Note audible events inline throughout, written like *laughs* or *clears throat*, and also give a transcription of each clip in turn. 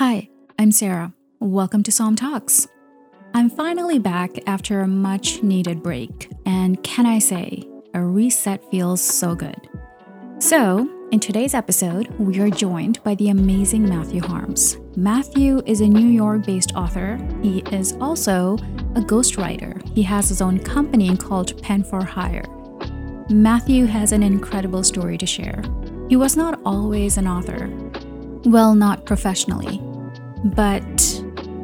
Hi, I'm Sarah. Welcome to SOM Talks. I'm finally back after a much needed break, and can I say, a reset feels so good. So, in today's episode, we are joined by the amazing Matthew Harms. Matthew is a New York based author. He is also a ghostwriter. He has his own company called Pen for Hire. Matthew has an incredible story to share. He was not always an author. Well, not professionally, but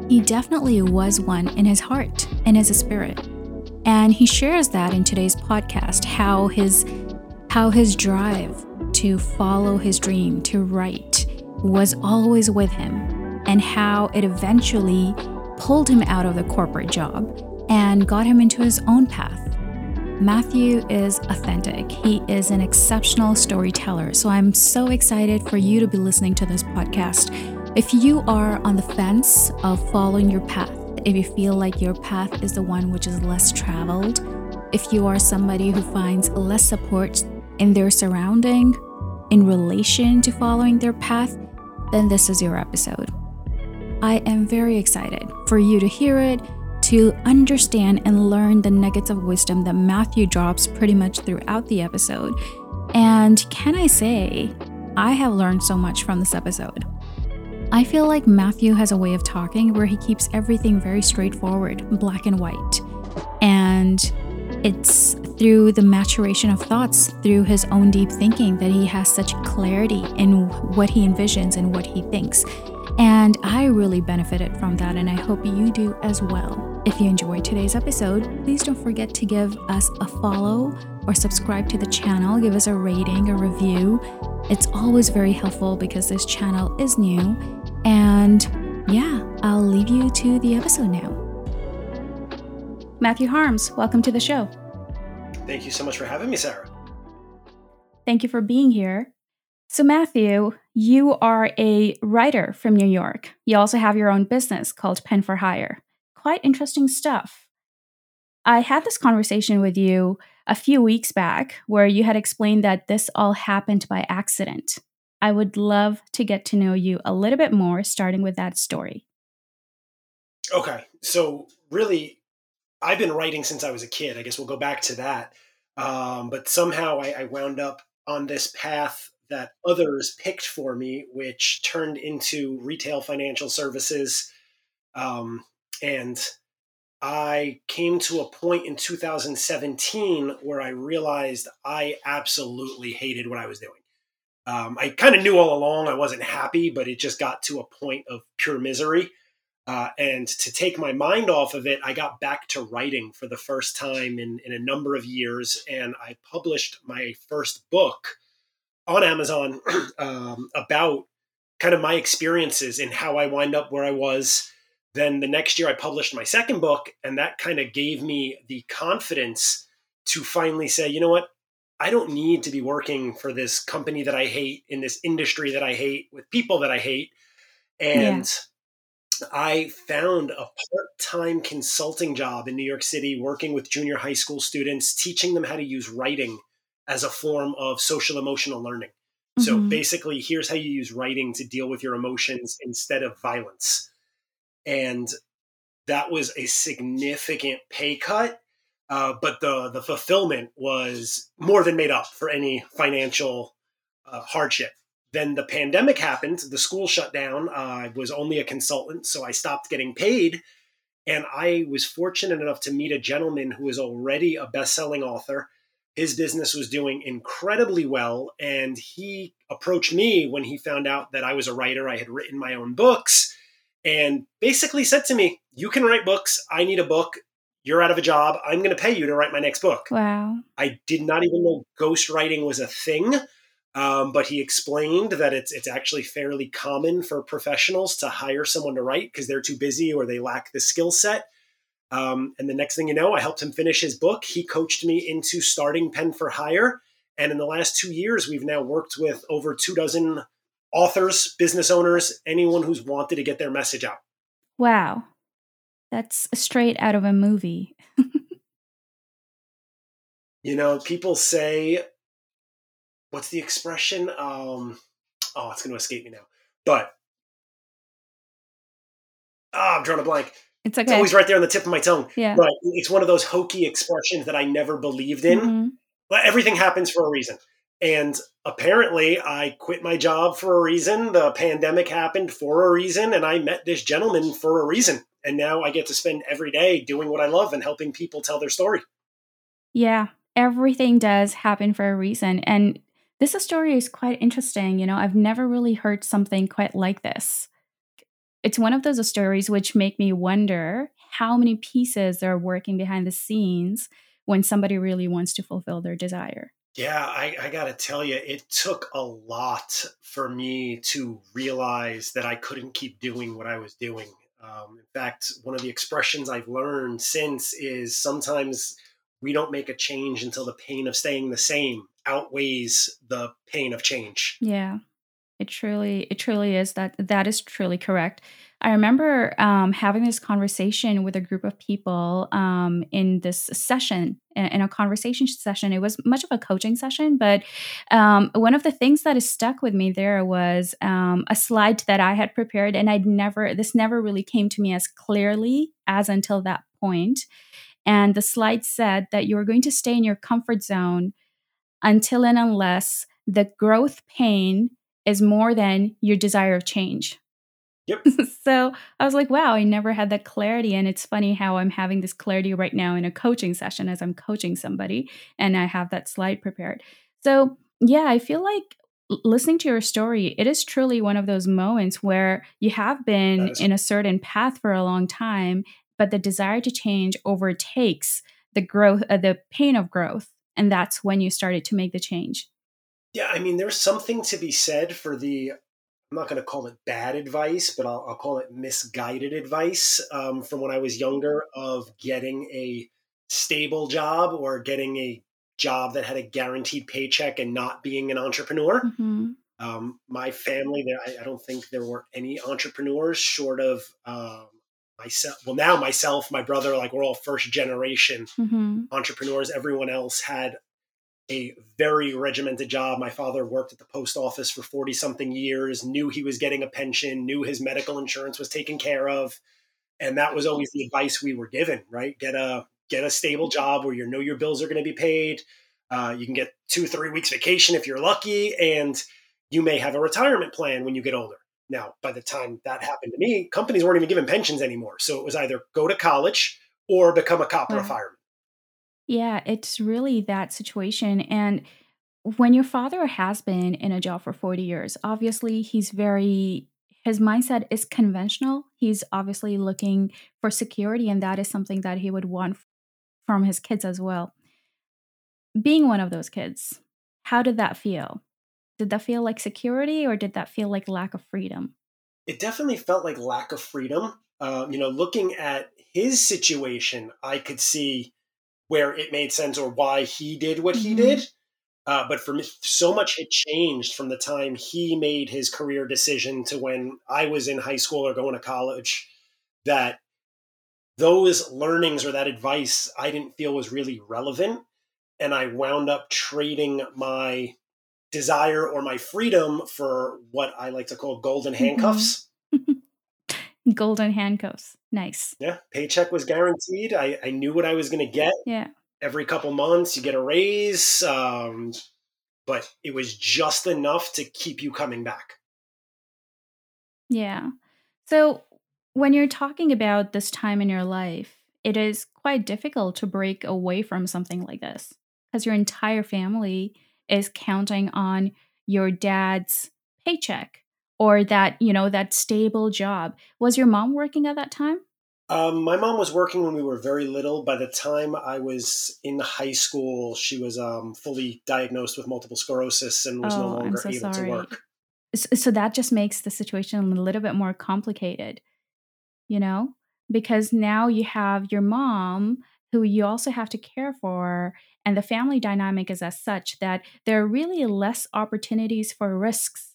he definitely was one in his heart and as a spirit. And he shares that in today's podcast how his how his drive to follow his dream to write was always with him and how it eventually pulled him out of the corporate job and got him into his own path Matthew is authentic. He is an exceptional storyteller. So I'm so excited for you to be listening to this podcast. If you are on the fence of following your path, if you feel like your path is the one which is less traveled, if you are somebody who finds less support in their surrounding in relation to following their path, then this is your episode. I am very excited for you to hear it to understand and learn the nuggets of wisdom that Matthew drops pretty much throughout the episode. And can I say, I have learned so much from this episode. I feel like Matthew has a way of talking where he keeps everything very straightforward, black and white. And it's through the maturation of thoughts, through his own deep thinking, that he has such clarity in what he envisions and what he thinks. And I really benefited from that, and I hope you do as well. If you enjoyed today's episode, please don't forget to give us a follow or subscribe to the channel, give us a rating, a review. It's always very helpful because this channel is new. And yeah, I'll leave you to the episode now. Matthew Harms, welcome to the show. Thank you so much for having me, Sarah. Thank you for being here. So, Matthew, you are a writer from New York. You also have your own business called Pen for Hire. Quite interesting stuff. I had this conversation with you a few weeks back where you had explained that this all happened by accident. I would love to get to know you a little bit more, starting with that story. Okay. So, really, I've been writing since I was a kid. I guess we'll go back to that. Um, but somehow I, I wound up on this path that others picked for me, which turned into retail financial services. Um, and I came to a point in 2017 where I realized I absolutely hated what I was doing. Um, I kind of knew all along I wasn't happy, but it just got to a point of pure misery. Uh, and to take my mind off of it, I got back to writing for the first time in, in a number of years. And I published my first book on Amazon *clears throat* um, about kind of my experiences and how I wind up where I was. Then the next year, I published my second book, and that kind of gave me the confidence to finally say, you know what? I don't need to be working for this company that I hate, in this industry that I hate, with people that I hate. And yeah. I found a part time consulting job in New York City working with junior high school students, teaching them how to use writing as a form of social emotional learning. Mm-hmm. So basically, here's how you use writing to deal with your emotions instead of violence. And that was a significant pay cut, uh, but the the fulfillment was more than made up for any financial uh, hardship. Then the pandemic happened. The school shut down. Uh, I was only a consultant, so I stopped getting paid. And I was fortunate enough to meet a gentleman who was already a best selling author his business was doing incredibly well. And he approached me when he found out that I was a writer. I had written my own books and basically said to me, You can write books. I need a book. You're out of a job. I'm going to pay you to write my next book. Wow. I did not even know ghostwriting was a thing. Um, but he explained that it's it's actually fairly common for professionals to hire someone to write because they're too busy or they lack the skill set. Um, and the next thing you know, I helped him finish his book. He coached me into starting Pen for Hire. And in the last two years, we've now worked with over two dozen authors, business owners, anyone who's wanted to get their message out. Wow. That's straight out of a movie. *laughs* you know, people say, what's the expression? Um, oh, it's going to escape me now. But Ah, I'm drawing a blank. It's okay. It's always right there on the tip of my tongue. Yeah. But it's one of those hokey expressions that I never believed in. Mhm. But everything happens for a reason. And apparently, I quit my job for a reason. The pandemic happened for a reason. And I met this gentleman for a reason. And now I get to spend every day doing what I love and helping people tell their story. Yeah, everything does happen for a reason. And this story is quite interesting. You know, I've never really heard something quite like this. It's one of those stories which make me wonder how many pieces are working behind the scenes when somebody really wants to fulfill their desire. Yeah, I, I got to tell you, it took a lot for me to realize that I couldn't keep doing what I was doing. Um, in fact, one of the expressions I've learned since is sometimes we don't make a change until the pain of staying the same outweighs the pain of change. Yeah, it truly, it truly is that. That is truly correct. I remember um, having this conversation with a group of people um, in this session, in a conversation session. It was much of a coaching session, but um, one of the things that is stuck with me there was um, a slide that I had prepared, and I'd never, this never really came to me as clearly as until that point. And the slide said that you are going to stay in your comfort zone until and unless the growth pain is more than your desire of change. Yep. *laughs* so I was like, wow, I never had that clarity. And it's funny how I'm having this clarity right now in a coaching session as I'm coaching somebody and I have that slide prepared. So, yeah, I feel like listening to your story, it is truly one of those moments where you have been in a certain path for a long time, but the desire to change overtakes the growth, uh, the pain of growth. And that's when you started to make the change. Yeah, I mean, there's something to be said for the I'm not going to call it bad advice, but I'll, I'll call it misguided advice um, from when I was younger of getting a stable job or getting a job that had a guaranteed paycheck and not being an entrepreneur. Mm-hmm. Um, my family, there, I, I, don't think there were any entrepreneurs short of um, myself. Well, now myself, my brother, like we're all first generation mm-hmm. entrepreneurs. Everyone else had a very regimented job. My father worked at the post office for 40 something years, knew he was getting a pension, knew his medical insurance was taken care of. And that was always the advice we were given, right? Get a get a stable job where you know your bills are going to be paid. Uh, you can get two, three weeks vacation if you're lucky, and you may have a retirement plan when you get older. Now, by the time that happened to me, companies weren't even giving pensions anymore. So it was either go to college or become a cop or a fireman. Yeah, it's really that situation. And when your father has been in a job for 40 years, obviously he's very, his mindset is conventional. He's obviously looking for security, and that is something that he would want from his kids as well. Being one of those kids, how did that feel? Did that feel like security or did that feel like lack of freedom? It definitely felt like lack of freedom. Uh, you know, looking at his situation, I could see where it made sense or why he did what he mm-hmm. did. Uh, but for me, so much had changed from the time he made his career decision to when I was in high school or going to college that those learnings or that advice I didn't feel was really relevant. And I wound up trading my desire or my freedom for what I like to call golden mm-hmm. handcuffs. *laughs* Golden handcuffs. Nice. Yeah. Paycheck was guaranteed. I, I knew what I was going to get. Yeah. Every couple months, you get a raise. Um, but it was just enough to keep you coming back. Yeah. So when you're talking about this time in your life, it is quite difficult to break away from something like this because your entire family is counting on your dad's paycheck or that, you know, that stable job. Was your mom working at that time? Um, my mom was working when we were very little. By the time I was in high school, she was um, fully diagnosed with multiple sclerosis and was oh, no longer so able sorry. to work. So that just makes the situation a little bit more complicated, you know, because now you have your mom who you also have to care for. And the family dynamic is as such that there are really less opportunities for risks.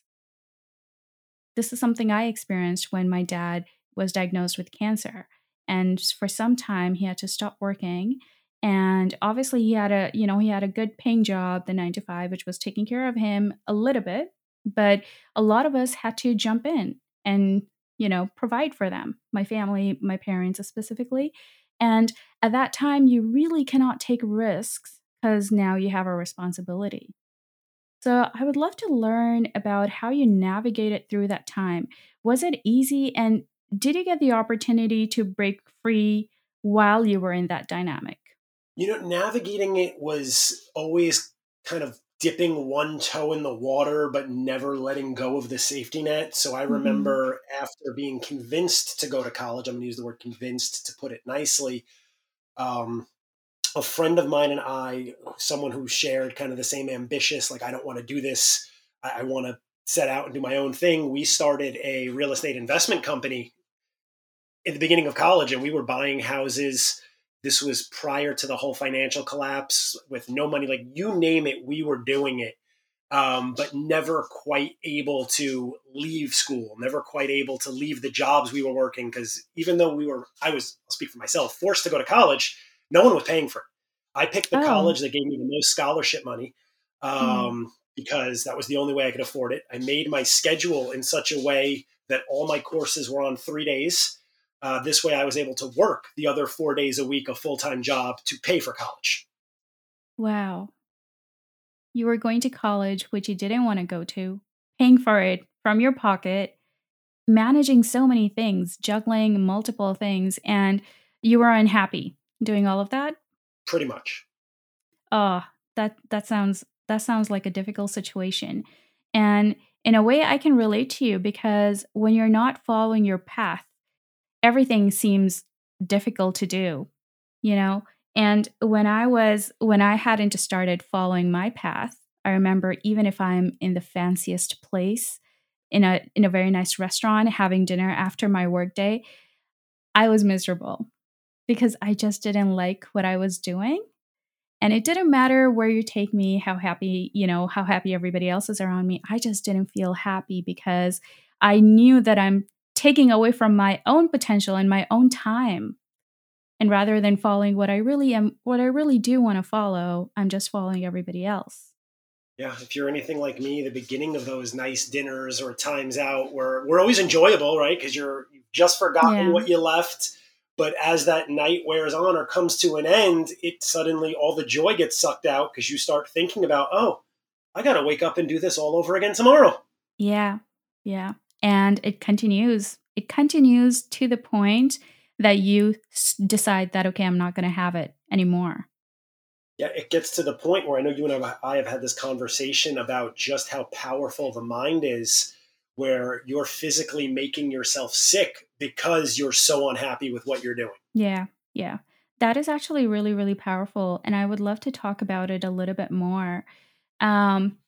This is something I experienced when my dad was diagnosed with cancer. And for some time, he had to stop working. And obviously, he had a, you know, he had a good paying job, the nine to five, which was taking care of him a little bit. But a lot of us had to jump in and you know, provide for them, my family, my parents uh, specifically. And at that time, you really cannot take risks because now you have a responsibility. So I would love to learn about how you navigated through that time. Was it easy? And did you get the opportunity to break free while you were in that dynamic? You know, navigating it was always kind of dipping one toe in the water, but never letting go of the safety net. So I mm-hmm. remember mm-hmm. after being convinced to go to college, I'm going to use the word convinced to put it nicely. Um, a friend of mine and I, someone who shared kind of the same ambitious, like, I don't want to do this, I, I want to set out and do my own thing. We started a real estate investment company at the beginning of college, and we were buying houses. This was prior to the whole financial collapse with no money, like you name it, we were doing it. Um, but never quite able to leave school, never quite able to leave the jobs we were working. Because even though we were, I was, I'll speak for myself, forced to go to college, no one was paying for it. I picked the oh. college that gave me the most scholarship money hmm. um, mm. because that was the only way I could afford it. I made my schedule in such a way that all my courses were on three days. Uh, this way, I was able to work the other four days a week, a full time job to pay for college. Wow. You were going to college, which you didn't want to go to, paying for it from your pocket, managing so many things, juggling multiple things, and you were unhappy doing all of that? Pretty much. Oh, that that sounds that sounds like a difficult situation. And in a way I can relate to you because when you're not following your path, everything seems difficult to do, you know? And when I was when I hadn't started following my path, I remember even if I'm in the fanciest place in a in a very nice restaurant having dinner after my workday, I was miserable because I just didn't like what I was doing. And it didn't matter where you take me, how happy, you know, how happy everybody else is around me. I just didn't feel happy because I knew that I'm taking away from my own potential and my own time. And rather than following what I really am, what I really do want to follow, I'm just following everybody else. Yeah, if you're anything like me, the beginning of those nice dinners or times out were were always enjoyable, right? Because you're you've just forgotten yeah. what you left but as that night wears on or comes to an end, it suddenly all the joy gets sucked out because you start thinking about, oh, I got to wake up and do this all over again tomorrow. Yeah. Yeah. And it continues. It continues to the point that you decide that, okay, I'm not going to have it anymore. Yeah, it gets to the point where I know you and I have had this conversation about just how powerful the mind is where you're physically making yourself sick because you're so unhappy with what you're doing. Yeah, yeah. That is actually really, really powerful. And I would love to talk about it a little bit more. Um,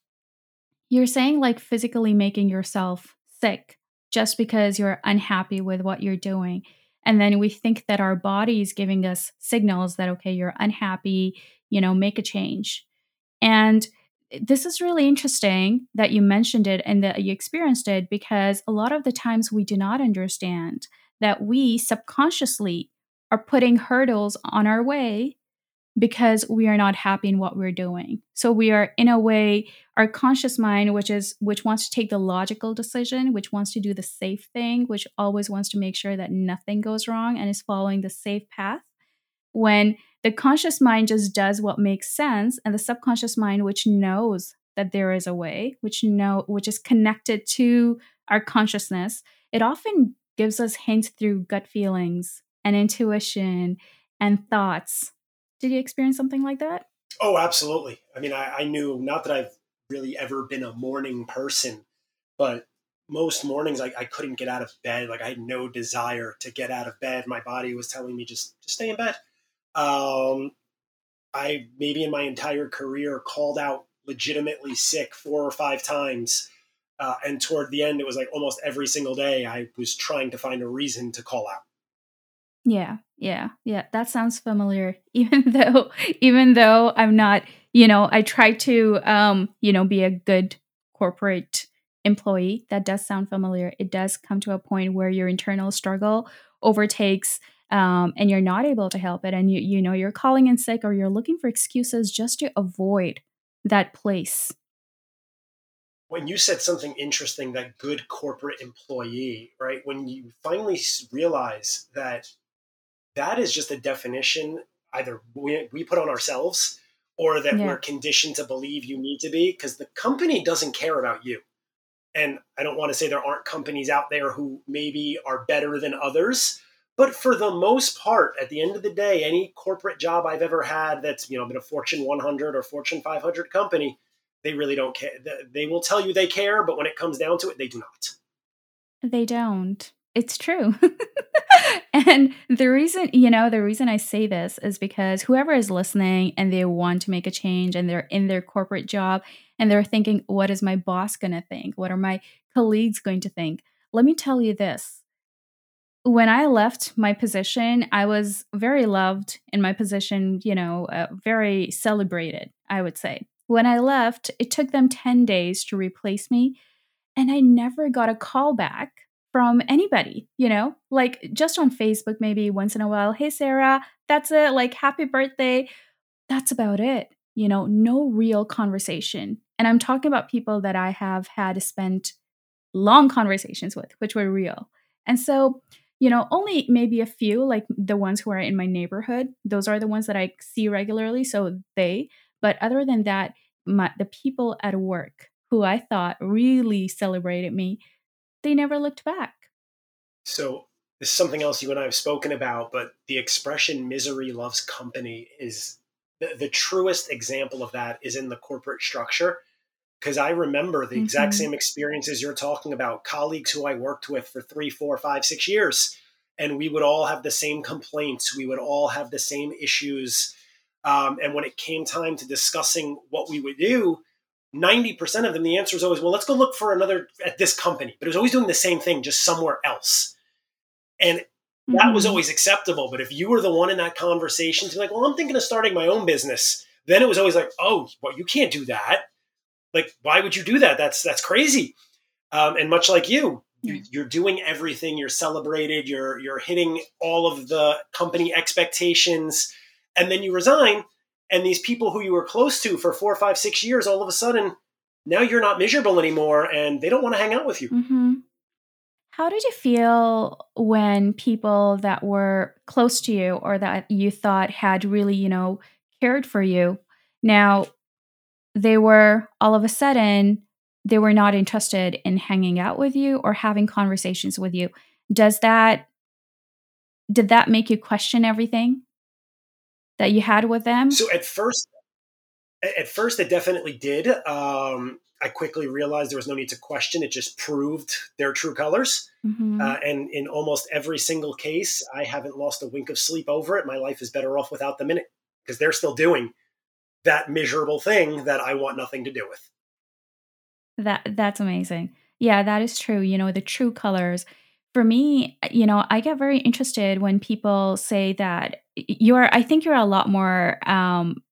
you're saying like physically making yourself sick just because you're unhappy with what you're doing. And then we think that our body is giving us signals that, okay, you're unhappy, you know, make a change. And this is really interesting that you mentioned it and that you experienced it because a lot of the times we do not understand that we subconsciously are putting hurdles on our way because we are not happy in what we're doing. So we are in a way our conscious mind which is which wants to take the logical decision, which wants to do the safe thing, which always wants to make sure that nothing goes wrong and is following the safe path when the conscious mind just does what makes sense and the subconscious mind which knows that there is a way which know which is connected to our consciousness it often gives us hints through gut feelings and intuition and thoughts. Did you experience something like that? Oh absolutely. I mean i, I knew not that i've really ever been a morning person but most mornings I, I couldn't get out of bed. Like i had no desire to get out of bed. My body was telling me just just stay in bed um, I maybe in my entire career called out legitimately sick four or five times. Uh, and toward the end, it was like almost every single day I was trying to find a reason to call out. Yeah, yeah, yeah. That sounds familiar. *laughs* Even though, even though I'm not, you know, I try to, um, you know, be a good corporate employee. That does sound familiar. It does come to a point where your internal struggle overtakes um, and you're not able to help it and you you know you're calling in sick or you're looking for excuses just to avoid that place when you said something interesting, that good corporate employee, right? When you finally realize that that is just a definition either we, we put on ourselves or that yeah. we're conditioned to believe you need to be because the company doesn't care about you. And I don't want to say there aren't companies out there who maybe are better than others, but for the most part, at the end of the day, any corporate job I've ever had that's you know been a Fortune 100 or Fortune 500 company, they really don't care. They will tell you they care, but when it comes down to it, they do not. They don't. It's true. *laughs* and the reason, you know, the reason I say this is because whoever is listening and they want to make a change and they're in their corporate job and they're thinking, what is my boss going to think? What are my colleagues going to think? Let me tell you this. When I left my position, I was very loved in my position, you know, uh, very celebrated, I would say. When I left, it took them 10 days to replace me, and I never got a call back from anybody, you know, like just on Facebook, maybe once in a while. Hey, Sarah, that's it. Like, happy birthday. That's about it. You know, no real conversation. And I'm talking about people that I have had spent long conversations with, which were real. And so, you know, only maybe a few, like the ones who are in my neighborhood, those are the ones that I see regularly. So they, but other than that, my, the people at work who I thought really celebrated me, they never looked back. So this is something else you and I have spoken about, but the expression misery loves company is the, the truest example of that is in the corporate structure. Because I remember the mm-hmm. exact same experiences you're talking about, colleagues who I worked with for three, four, five, six years. And we would all have the same complaints. We would all have the same issues. Um, and when it came time to discussing what we would do, 90% of them, the answer was always, well, let's go look for another at this company. But it was always doing the same thing, just somewhere else. And that mm-hmm. was always acceptable. But if you were the one in that conversation to be like, well, I'm thinking of starting my own business, then it was always like, oh, well, you can't do that. Like, why would you do that? That's that's crazy. Um, and much like you, you're doing everything. You're celebrated. You're you're hitting all of the company expectations, and then you resign. And these people who you were close to for four, five, six years, all of a sudden, now you're not miserable anymore, and they don't want to hang out with you. Mm-hmm. How did you feel when people that were close to you or that you thought had really, you know, cared for you, now they were all of a sudden they were not interested in hanging out with you or having conversations with you. Does that did that make you question everything that you had with them? So at first at first it definitely did. Um I quickly realized there was no need to question. It just proved their true colors. Mm-hmm. Uh, and in almost every single case, I haven't lost a wink of sleep over it. My life is better off without them in it because they're still doing that miserable thing that I want nothing to do with. That that's amazing. Yeah, that is true. You know, the true colors. For me, you know, I get very interested when people say that you're I think you're a lot more um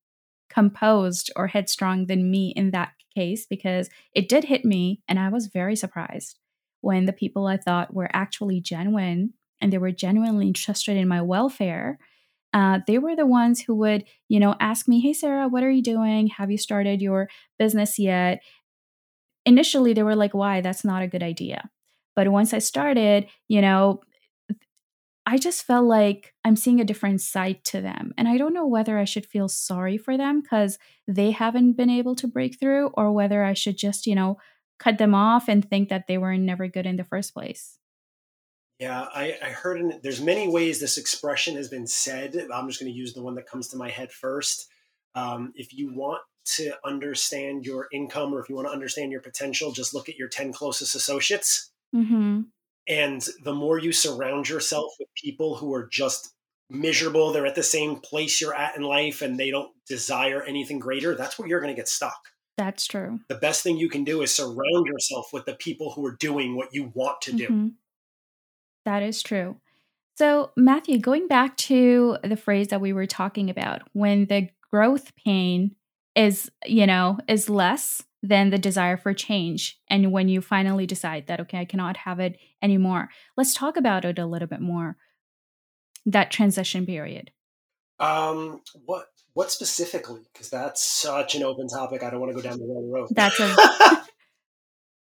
composed or headstrong than me in that case because it did hit me and I was very surprised when the people I thought were actually genuine and they were genuinely interested in my welfare. Uh, they were the ones who would, you know, ask me, "Hey, Sarah, what are you doing? Have you started your business yet?" Initially, they were like, "Why? That's not a good idea." But once I started, you know, I just felt like I'm seeing a different side to them. And I don't know whether I should feel sorry for them because they haven't been able to break through or whether I should just, you know, cut them off and think that they were never good in the first place. Yeah, I, I heard in, there's many ways this expression has been said. I'm just going to use the one that comes to my head first. Um, if you want to understand your income or if you want to understand your potential, just look at your 10 closest associates. Mm-hmm. And the more you surround yourself with people who are just miserable, they're at the same place you're at in life and they don't desire anything greater, that's where you're going to get stuck. That's true. The best thing you can do is surround yourself with the people who are doing what you want to do. Mm-hmm. That is true. So, Matthew, going back to the phrase that we were talking about, when the growth pain is, you know, is less, than the desire for change. And when you finally decide that, okay, I cannot have it anymore, let's talk about it a little bit more. That transition period. Um, what what specifically? Because that's such an open topic. I don't want to go down the wrong road. That's a *laughs*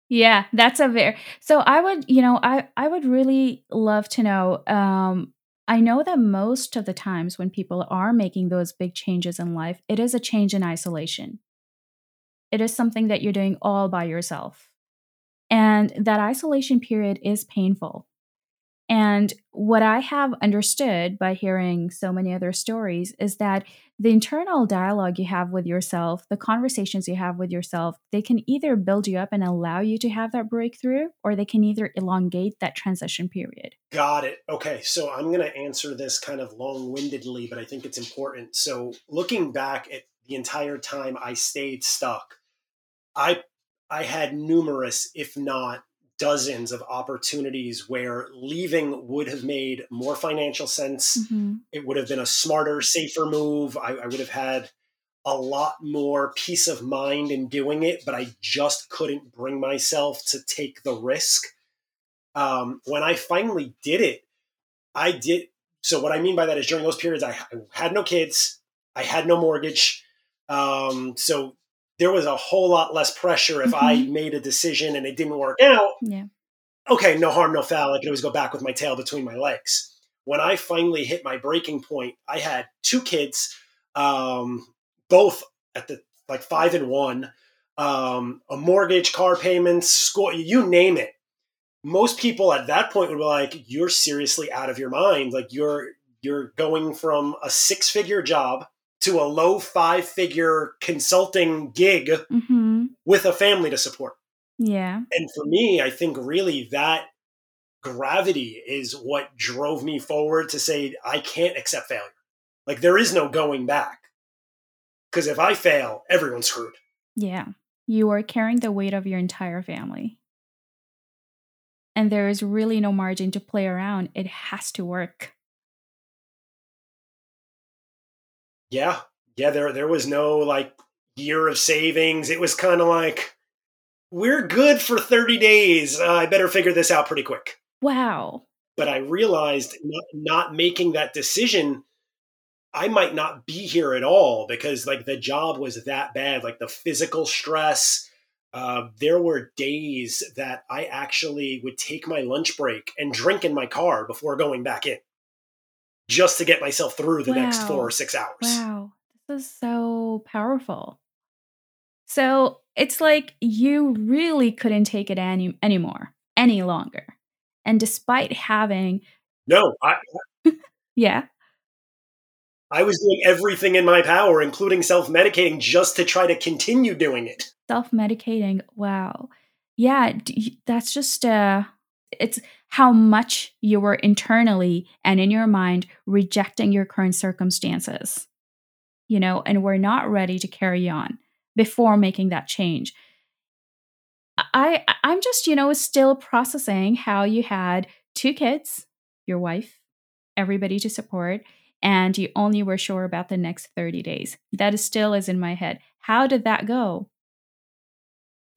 Yeah, that's a very so I would, you know, I I would really love to know um I know that most of the times when people are making those big changes in life, it is a change in isolation. It is something that you're doing all by yourself. And that isolation period is painful. And what I have understood by hearing so many other stories is that the internal dialogue you have with yourself, the conversations you have with yourself, they can either build you up and allow you to have that breakthrough, or they can either elongate that transition period. Got it. Okay. So I'm going to answer this kind of long windedly, but I think it's important. So looking back at the entire time I stayed stuck, I I had numerous, if not dozens of opportunities where leaving would have made more financial sense. Mm-hmm. It would have been a smarter, safer move. I, I, would have had a lot more peace of mind in doing it, but I just couldn't bring myself to take the risk. Um, when I finally did it, I did. So, what I mean by that is during those periods, I, I had no kids, I had no mortgage. Um, so there was a whole lot less pressure if mm-hmm. I made a decision and it didn't work out. Yeah. Okay, no harm, no foul. I could always go back with my tail between my legs. When I finally hit my breaking point, I had two kids, um, both at the like five and one, um, a mortgage, car payments, school, you name it. Most people at that point would be like, "You're seriously out of your mind. Like you're you're going from a six figure job to a low five figure consulting gig mm-hmm. with a family to support. Yeah. And for me, I think really that gravity is what drove me forward to say, I can't accept failure. Like there is no going back. Because if I fail, everyone's screwed. Yeah. You are carrying the weight of your entire family. And there is really no margin to play around. It has to work. Yeah, yeah. There, there was no like year of savings. It was kind of like we're good for thirty days. Uh, I better figure this out pretty quick. Wow. But I realized not, not making that decision, I might not be here at all because like the job was that bad. Like the physical stress. Uh, there were days that I actually would take my lunch break and drink in my car before going back in just to get myself through the wow. next four or six hours. Wow. This is so powerful. So it's like you really couldn't take it any anymore, any longer. And despite having No, I *laughs* Yeah. I was doing everything in my power, including self-medicating, just to try to continue doing it. Self-medicating. Wow. Yeah, that's just uh it's how much you were internally and in your mind rejecting your current circumstances. You know, and we're not ready to carry on before making that change. I I'm just, you know, still processing how you had two kids, your wife, everybody to support, and you only were sure about the next 30 days. That is still is in my head. How did that go?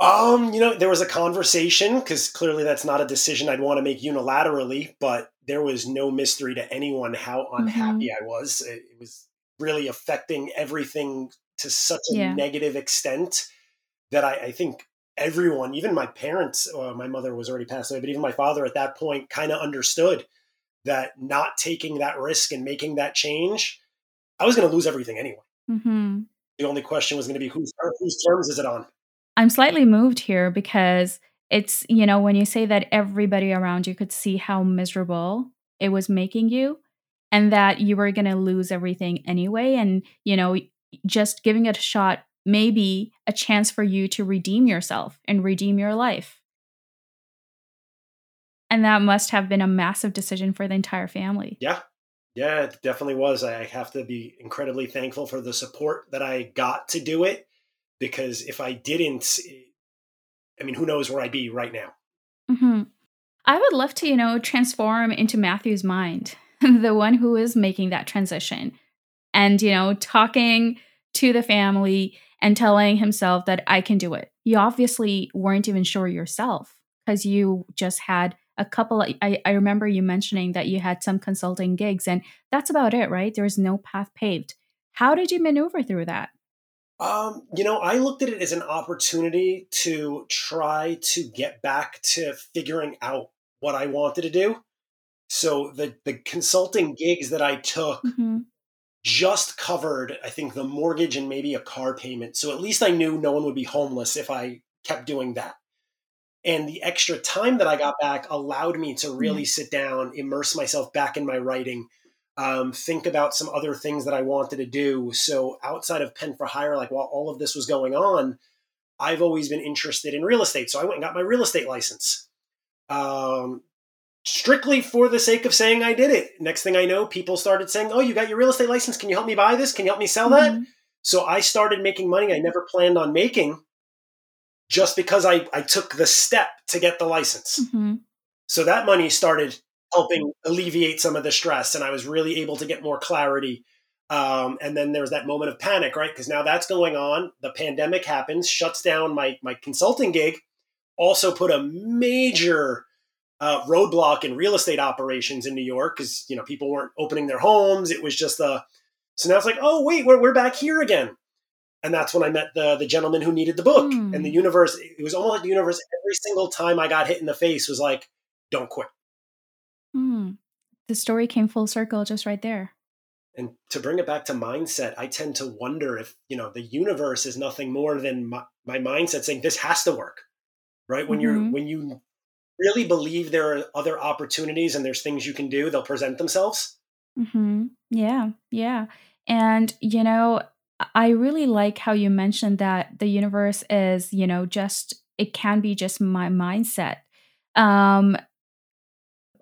Um, you know, there was a conversation because clearly that's not a decision I'd want to make unilaterally, but there was no mystery to anyone how unhappy mm-hmm. I was. It, it, was really affecting everything to such a yeah. negative extent that I, I, think everyone, even my parents, uh, my mother was already passed away, but even my father at that point kind of understood that not taking that risk and making that change, I was going to lose everything anyway. Mm-hmm. The only question was going to be whose, whose terms is it on? I'm slightly moved here because it's, you know, when you say that everybody around you could see how miserable it was making you and that you were going to lose everything anyway. And, you know, just giving it a shot maybe a chance for you to redeem yourself and redeem your life. And that must have been a massive decision for the entire family. Yeah. Yeah, it definitely was. I have to be incredibly thankful for the support that I got to do it because if I didn't, I mean, who knows where I'd be right now. Mm-hmm. I would love to, you know, transform into Matthew's mind, *laughs* the one who is making that transition and, you know, talking to the family and telling himself that I can do it. You obviously weren't even sure yourself because you just had a couple I, I remember you mentioning that you had some consulting gigs and that's about it, right? There was no path paved. How did you maneuver through that? Um, you know, I looked at it as an opportunity to try to get back to figuring out what I wanted to do. So the the consulting gigs that I took hmm just covered, I think, the mortgage and maybe a car payment. So at least I knew no one would be homeless if I kept doing that. And the extra time that I got back allowed me to really sit down, immerse myself back in my writing, um, think about some other things that I wanted to do. So outside of Pen for Hire, like while all of this was going on, I've always been interested in real estate. So I went and got my real estate license. Um, strictly for the sake of saying I did it. Next thing I know, people started saying, Oh, you got your real estate license. Can you help me buy this? Can you help me sell that? hmm So I started making money I never planned on making just because I, I took the step to get the license. hmm So that money started helping alleviate some of the stress, and I was really able to get more clarity. Um, and then there was that moment of panic, right? Because now that's going on. The pandemic happens, shuts down my my consulting gig, also put a major uh, roadblock in real estate operations in New York because you know people weren't opening their homes. It was just a so now it's like, oh wait, we're we're back here again. And that's when I met the the gentleman who needed the book. And the Hmm. universe, it was almost like the universe every single time I got hit in the face was like, don't quit. Hmm. The story came full circle just right there. And to bring it back to mindset, I tend to wonder if, you know, the universe is nothing more than my, my mindset saying this has to work. Right? When you're hmm when you really believe there are other opportunities and there's things you can do, they'll present themselves. hmm Yeah, yeah. And, you know, I I really like how you mentioned that the universe is, you know, just, it can be just my mindset. Um,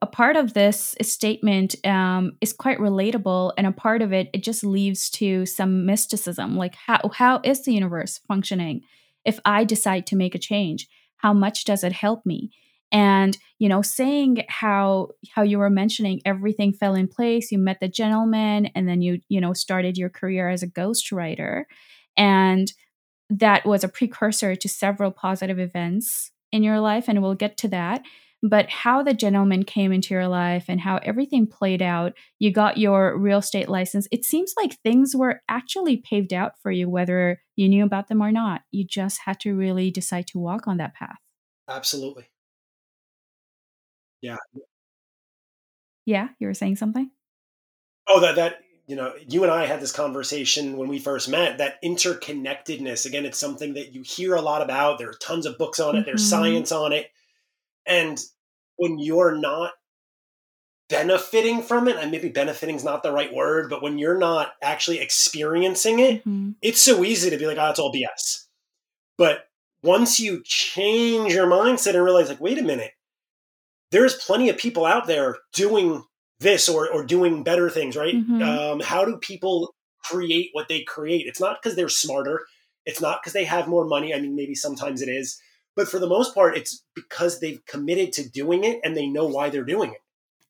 a part of this statement um, is quite relatable, and a part of it, it just leads to some mysticism. Like, how, how is the universe functioning? If I decide to make a change, how much does it help me? And you know, saying how how you were mentioning everything fell in place. You met the gentleman, and then you you know started your career as a ghostwriter, and that was a precursor to several positive events in your life, and we'll get to that. But how the gentleman came into your life and how everything played out, you got your real estate license. It seems like things were actually paved out for you, whether you knew about them or not. You just had to really decide to walk on that path. Absolutely. Yeah. Yeah, you were saying something? Oh, that that you know, you and I had this conversation when we first met. That interconnectedness, again, it's something that you hear a lot about. There are tons of books on it. There's hmm science on it, and when you're not benefiting from it, and maybe benefiting is not the right word, but when you're not actually experiencing it, hmm it's so easy to be like, "Oh, it's all BS." But once you change your mindset and realize, like, wait a minute, there's plenty of people out there doing this or, or doing better things, right? hmm Um, how do people create what they create? It's not because they're smarter. It's not because they have more money. I mean, maybe sometimes it is. But for the most part, it's because they've committed to doing it and they know why they're doing it.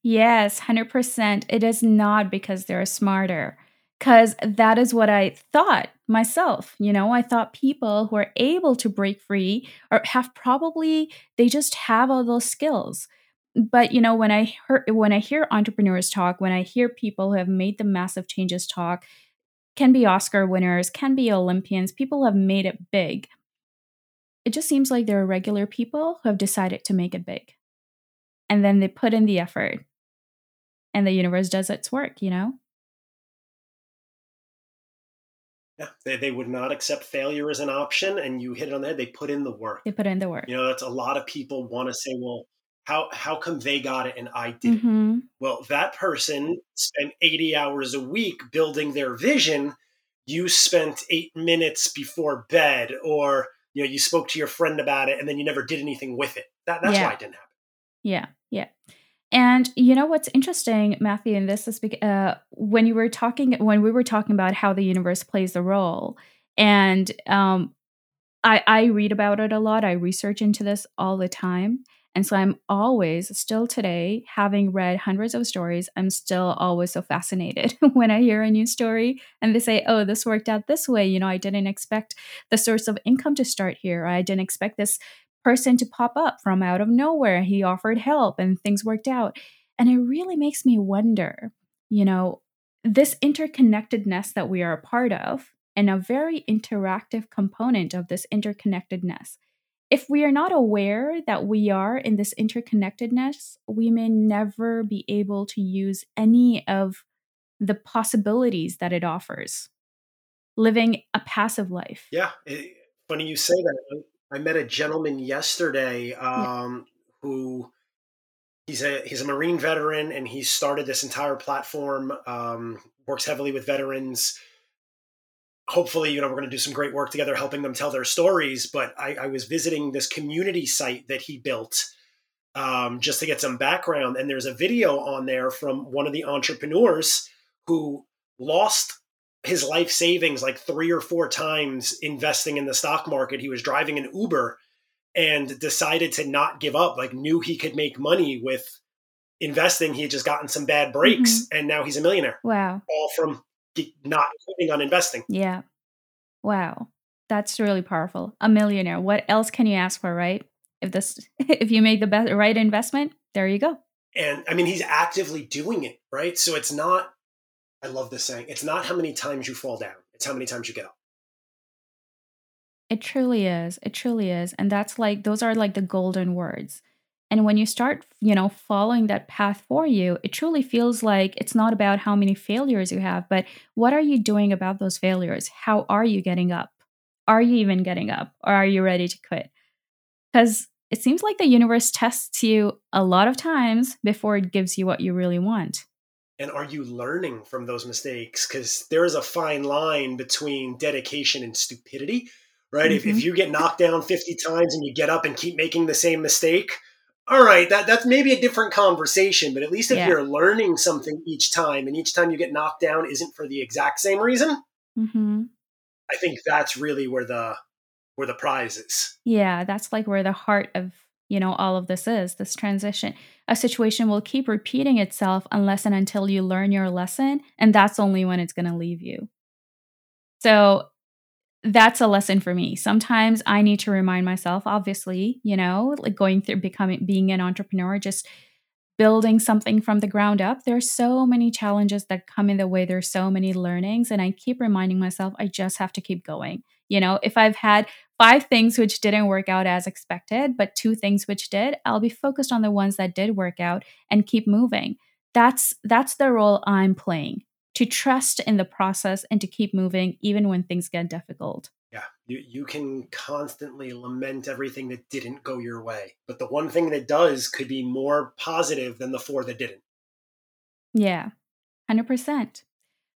Yes, 100%. It is not because they're smarter. Because that is what I thought myself. You know, I thought people who are able to break free or have probably, they just have all those skills. But you know, when I hear when I hear entrepreneurs talk, when I hear people who have made the massive changes talk, can be Oscar winners, can be Olympians, people have made it big. It just seems like there are regular people who have decided to make it big. And then they put in the effort and the universe does its work, you know? Yeah. They, they would not accept failure as an option. And you hit it on the head. They put in the work. They put in the work. You know, that's a lot of people want to say, well, how, how come they got it and I didn't? Mhm. Well, that person spent 80 hours a week building their vision. You spent eight minutes before bed, or you know, you spoke to your friend about it and then you never did anything with it. That, that's why it didn't happen. Yeah. Yeah. And you know what's interesting, Matthew, in this is bec- uh, when you were talking, when we were talking about how the universe plays a role, and um, I, I read about it a lot. I research into this all the time. And so I'm always, still today, having read hundreds of stories, I'm still always so fascinated *laughs* when I hear a new story and they say, oh, this worked out this way. You know, I didn't expect the source of income to start here. I didn't expect this person to pop up from out of nowhere. He offered help and things worked out. And it really makes me wonder, you know, this interconnectedness that we are a part of and a very interactive component of this interconnectedness. If we are not aware that we are in this interconnectedness, we may never be able to use any of the possibilities that it offers. Living a passive life. Yeah. It, funny you say that. I met a gentleman yesterday um, yeah. who he's a he's a Marine veteran and he started this entire platform. Um, works heavily with veterans. Hopefully, you know, we're going to do some great work together, helping them tell their stories. But I, I was visiting this community site that he built um, just to get some background, and there's a video on there from one of the entrepreneurs who lost his life savings like three or four times investing in the stock market. He was driving an Uber and decided to not give up, like knew he could make money with investing. He had just gotten some bad breaks mm-hmm. and now he's a millionaire. Wow. All from not quitting on investing. Yeah. Wow. That's really powerful. A millionaire. What else can you ask for, right? If this *laughs* if you make the best right investment, there you go. And I mean he's actively doing it, right? So it's not I love this saying. It's not how many times you fall down, it's how many times you get up. It truly is. It truly is. And that's like, those are like the golden words. And when you start, you know, following that path for you, it truly feels like it's not about how many failures you have, but what are you doing about those failures? How are you getting up? Are you even getting up? Or are you ready to quit? Because it seems like the universe tests you a lot of times before it gives you what you really want and are you learning from those mistakes because there is a fine line between dedication and stupidity right mm-hmm. if, if mm-hmm. you get knocked down 50 times and you get up and keep making the same mistake all right that, that's maybe a different conversation but at least if yeah. you're learning something each time and each time you get knocked down isn't for the exact same reason mm-hmm. i think that's really where the where the prize is yeah that's like where the heart of you know all of this is this transition a situation will keep repeating itself unless and until you learn your lesson and that's only when it's going to leave you so that's a lesson for me sometimes i need to remind myself obviously you know like going through becoming being an entrepreneur just building something from the ground up there's so many challenges that come in the way there's so many learnings and i keep reminding myself i just have to keep going you know if i've had five things which didn't work out as expected, but two things which did, I'll be focused on the ones that did work out and keep moving. That's that's the role I'm playing. To trust in the process and to keep moving even when things get difficult. Yeah, you, you can constantly lament everything that didn't go your way. But the one thing that does could be more positive than the four that didn't. Yeah, 100%.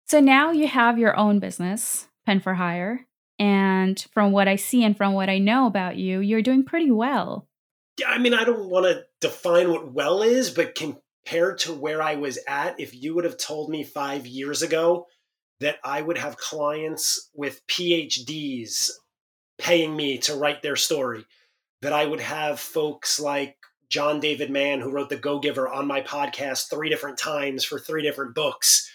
So now you have your own business, Pen for Hire. And from what I see and from what I know about you, you're doing pretty well. Yeah, I mean, I don't want to define what well is, but compared to where I was at, if you would have told me five years ago that I would have clients with PhDs paying me to write their story, that I would have folks like John David Mann, who wrote The Go Giver, on my podcast three different times for three different books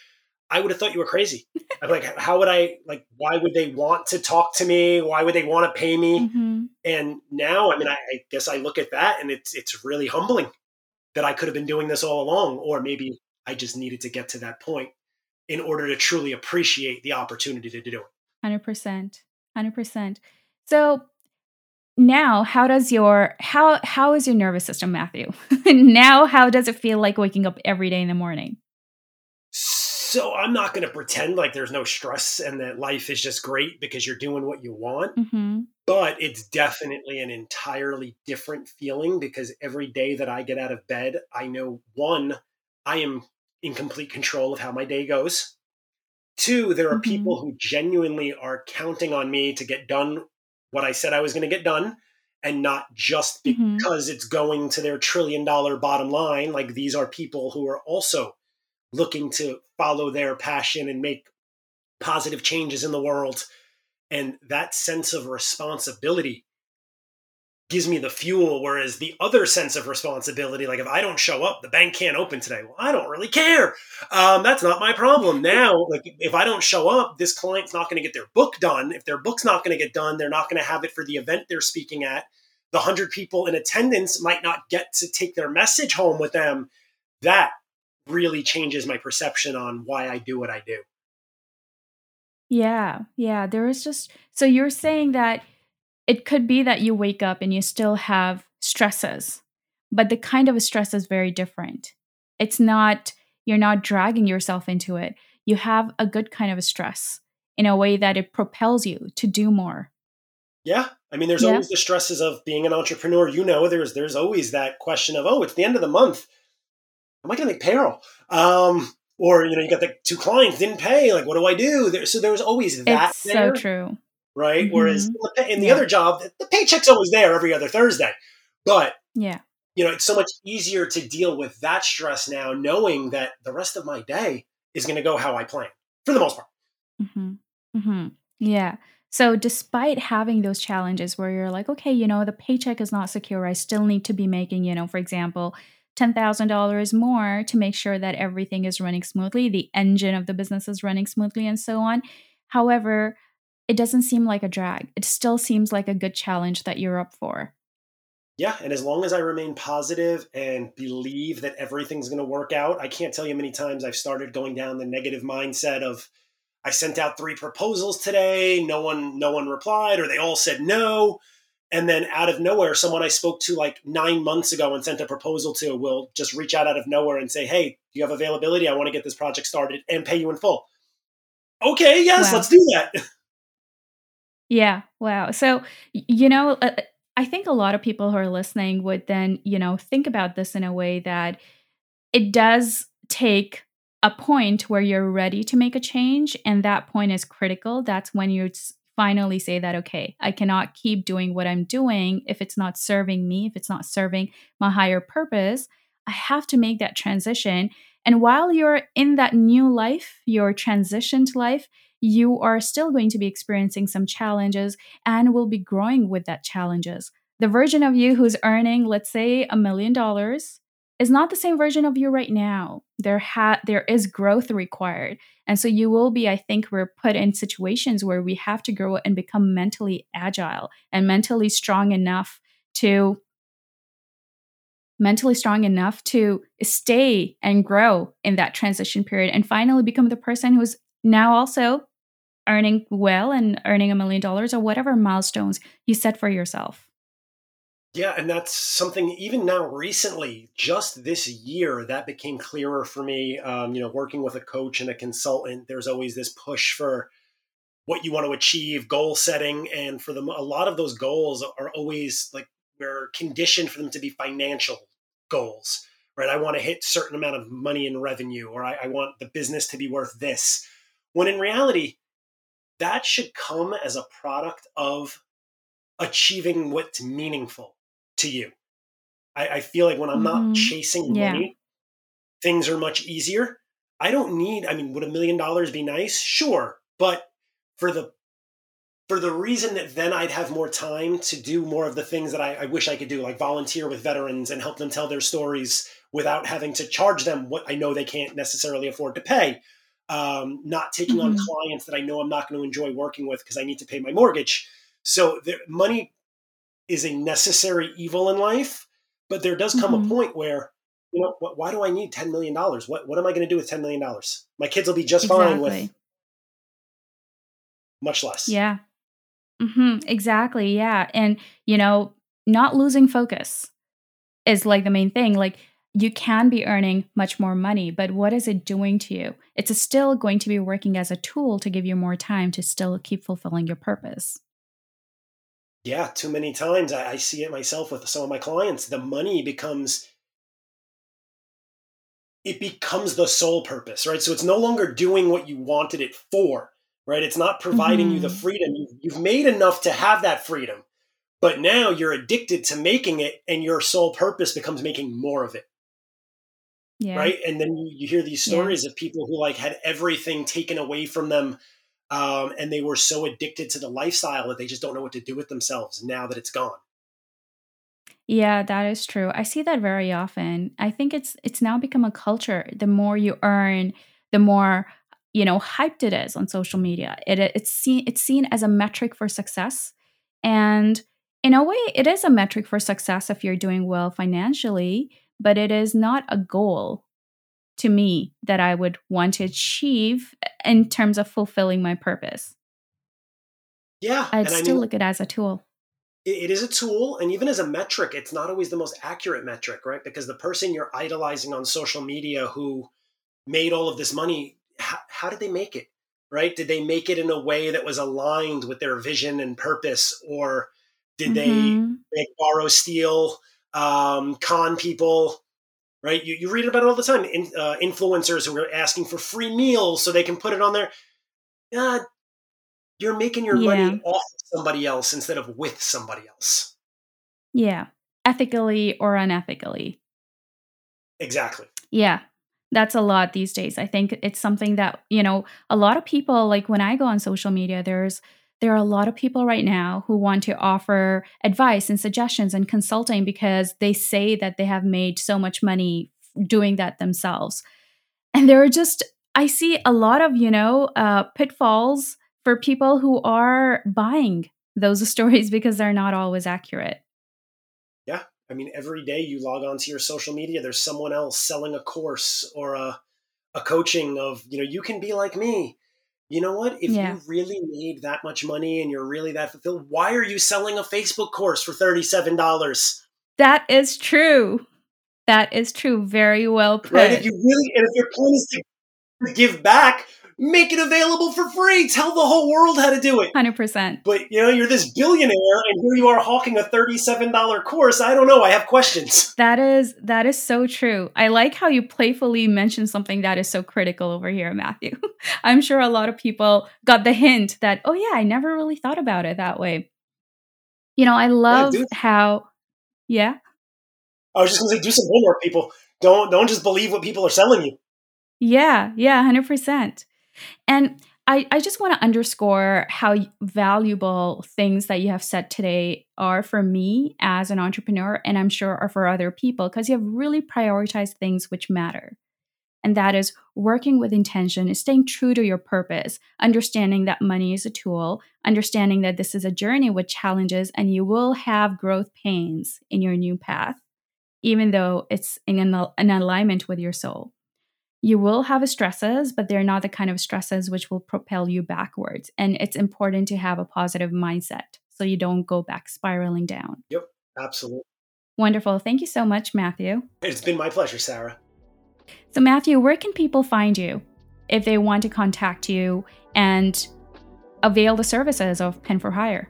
I would have thought you were crazy. *laughs* I'm like, how would I like? Why would they want to talk to me? Why would they want to pay me? Mm-hmm. And now, I mean, I, I, guess I look at that, and it's it's really humbling that I could have been doing this all along, or maybe I just needed to get to that point in order to truly appreciate the opportunity to do it. Hundred percent, hundred percent. So now, how does your how how is your nervous system, Matthew? *laughs* now, how does it feel like waking up every day in the morning? So I'm not going to pretend like there's no stress and that life is just great because you're doing what you want. Mm-hmm. But it's definitely an entirely different feeling because every day that I get out of bed, I know one, I am in complete control of how my day goes. Two, there are mm-hmm. people who genuinely are counting on me to get done what I said I was going to get done and not just mm-hmm. because mm-hmm. it's going to their trillion dollar bottom line. Like these are people who are also looking to follow their passion and make positive changes in the world. And that sense of responsibility gives me the fuel. Whereas the other sense of responsibility, like if I don't show up, the bank can't open today. Well, I don't really care. Um, that's not my problem. Now, like if I don't show up, this client's not going to get their book done. If their book's not going to get done, they're not going to have it for the event they're speaking at. The hundred people in attendance might not get to take their message home with them. That really changes my perception on why I do what I do. Yeah, yeah. There is just so you're saying that it could be that you wake up and you still have stresses, but the kind of stress is very different. It's not you're not dragging yourself into it. You have a good kind of a stress in a way that it propels you to do more. Yeah. I mean, there's yeah. always the stresses of being an entrepreneur. You know, there's there's always that question of, oh, it's the end of the month. Am I going to make payroll? Um, or you know, you got the two clients didn't pay. Like, what do I do? There, so there's always that. It's there, so true. Right. Mm-hmm. Whereas in the yeah. other job, the paycheck's always there every other Thursday. But yeah, you know, it's so much easier to deal with that stress now, knowing that the rest of my day is going to go how I plan for the most part. Mm-hmm. Mm-hmm. Yeah. So, despite having those challenges where you're like, okay, you know, the paycheck is not secure, I still need to be making, you know, for example, $10,000 more to make sure that everything is running smoothly, the engine of the business is running smoothly, and so on. However, it doesn't seem like a drag. It still seems like a good challenge that you're up for. Yeah, and as long as I remain positive and believe that everything's going to work out, I can't tell you many times I've started going down the negative mindset of, I sent out three proposals today. No one, no one replied, or they all said no. And then out of nowhere, someone I spoke to like nine months ago and sent a proposal to will just reach out out of nowhere and say, "Hey, do you have availability? I want to get this project started and pay you in full." Okay, yes, wow. let's do that. *laughs* Yeah, wow. So you know, uh, I think a lot of people who are listening would then you know think about this in a way that it does take a point where you're ready to make a change and that point is critical that's when you finally say that okay i cannot keep doing what i'm doing if it's not serving me if it's not serving my higher purpose. I have to make that transition. And while you're in that new life your transitioned life you are still going to be experiencing some challenges and will be growing with that challenges. The version of you who's earning let's say a million dollars is not the same version of you right now. There ha- there is growth required. And so you will be I think we're put in situations where we have to grow and become mentally agile and mentally strong enough to mentally strong enough to stay and grow in that transition period and finally become the person who's now also earning well and earning a million dollars or whatever milestones you set for yourself. Yeah, and that's something even now recently, just this year, that became clearer for me. Um, you know, working with a coach and a consultant, there's always this push for what you want to achieve, goal setting, and for them, a lot of those goals are always like we're conditioned for them to be financial goals, right? I want to hit certain amount of money in revenue, or I, I want the business to be worth this. When in reality, that should come as a product of achieving what's meaningful to you. I, I feel like when I'm mm-hmm. not chasing yeah. money, things are much easier. I don't need, I mean, would a million dollars be nice? Sure. But for the for the reason that then I'd have more time to do more of the things that I, I, wish I could do, like volunteer with veterans and help them tell their stories without having to charge them what I know they can't necessarily afford to pay. Um, not taking mm-hmm. on clients that I know I'm not going to enjoy working with because I need to pay my mortgage. So the money is a necessary evil in life, but there does come mm-hmm. a point where you know what, why do I need ten million dollars? What what am I going to do with ten million dollars? My kids will be just exactly. fine with much less. Yeah. Mm-hmm. Exactly. Yeah, and you know, not losing focus is like the main thing. Like you can be earning much more money, but what is it doing to you? It's still going to be working as a tool to give you more time to still keep fulfilling your purpose yeah, too many times I, I see it myself with some of my clients. The money becomes it becomes the sole purpose, right? So it's no longer doing what you wanted it for, right? It's not providing mm-hmm. you the mm-hmm. freedom. You've, made enough to have that freedom, but now you're addicted to making it, and your sole purpose becomes making more of it. Yeah. Right. And then you, you hear these stories yeah. of people who like had everything taken away from them um, and they were so addicted to the lifestyle that they just don't know what to do with themselves now that it's gone. Yeah, that is true. I see that very often. I think it's it's now become a culture. The more you earn, the more you know hyped it is on social media. It it's seen it's seen as a metric for success, and in a way, it is a metric for success if you're doing well financially. But it is not a goal to me that I would want to achieve in terms of fulfilling my purpose. Yeah. I'd still I mean, look at it as a tool. It is a tool. And even as a metric, it's not always the most accurate metric, right? Because the person you're idolizing on social media who made all of this money, how, how did they make it? Right? Did they make it in a way that was aligned with their vision and purpose? Or did mm-hmm. they make borrow, steal, um, con people? Right? You, you read about it all the time. In, uh, influencers who are asking for free meals so they can put it on there. Uh, you're making your yeah. money off somebody else instead of with somebody else. Yeah, ethically or unethically. Exactly. Yeah, that's a lot these days. I think it's something that, you know, a lot of people like when I go on social media, there's there are a lot of people right now who want to offer advice and suggestions and consulting because they say that they have made so much money doing that themselves. And there are just, I see a lot of, you know, uh, pitfalls for people who are buying those *laughs* stories because they're not always accurate. Yeah. I mean, every day you log onto your social media, there's someone else selling a course or a, a coaching of, you know, you can be like me you know what? If yeah. you really made that much money and you're really that fulfilled, why are you selling a Facebook course for $37? That is true. That is true. Very well put. Right? If you really, and if your plan is to give back, make it available for free. Tell the whole world how to do it. 100%. But, you know, you're this billionaire and here you are hawking a $37 course. I don't know. I have questions. That is that is so true. I like how you playfully mentioned something that is so critical over here, Matthew. *laughs* I'm sure a lot of people got the hint that, "Oh yeah, I never really thought about it that way." You know, I love yeah, how Yeah. I was just going to say do some homework people. Don't don't just believe what people are selling you. Yeah, yeah, 100%. And I, I just want to underscore how valuable things that you have said today are for me as an entrepreneur, and I'm sure are for other people, because you have really prioritized things which matter. And that is working with intention, is staying true to your purpose, understanding that money is a tool, understanding that this is a journey with challenges, and you will have growth pains in your new path, even though it's in an, an alignment with your soul. You will have stresses, but they're not the kind of stresses which will propel you backwards. And it's important to have a positive mindset so you don't go back spiraling down. Yep, absolutely. Wonderful. Thank you so much, Matthew. It's been my pleasure, Sarah. So, Matthew, where can people find you if they want to contact you and avail the services of Pen for Hire?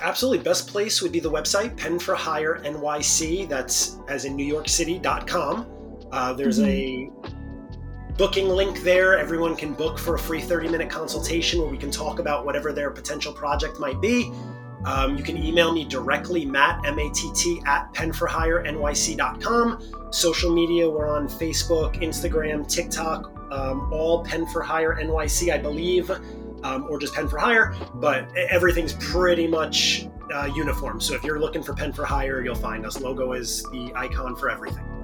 Absolutely. Best place would be the website, Pen for Hire NYC. That's as in New York City.com. Uh, there's mm-hmm. a booking link there. Everyone can book for a free 30 minute consultation where we can talk about whatever their potential project might be. Um, you can email me directly, Matt, M A T T, at penforhirenyc.com. Social media, we're on Facebook, Instagram, TikTok, um, all Pen for Hire NYC, I believe, um, or just Pen for Hire, but everything's pretty much uh, uniform. So if you're looking for Pen for Hire, you'll find us. Logo is the icon for everything.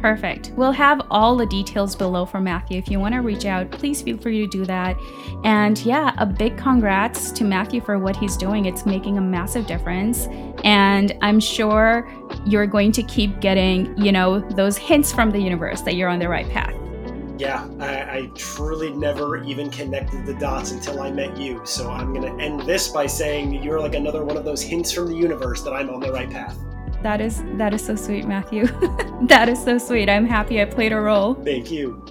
Perfect. We'll have all the details below for Matthew. If you want to reach out, please feel free to do that. And yeah, a big congrats to Matthew for what he's doing. It's making a massive difference. And I'm sure you're going to keep getting, you know, those hints from the universe that you're on the right path. Yeah, I, I truly never even connected the dots until I met you. So I'm going to end this by saying you're like another one of those hints from the universe that I'm on the right path. That is that is so sweet, Matthew. *laughs* that is so sweet. I'm happy I played a role. Thank you.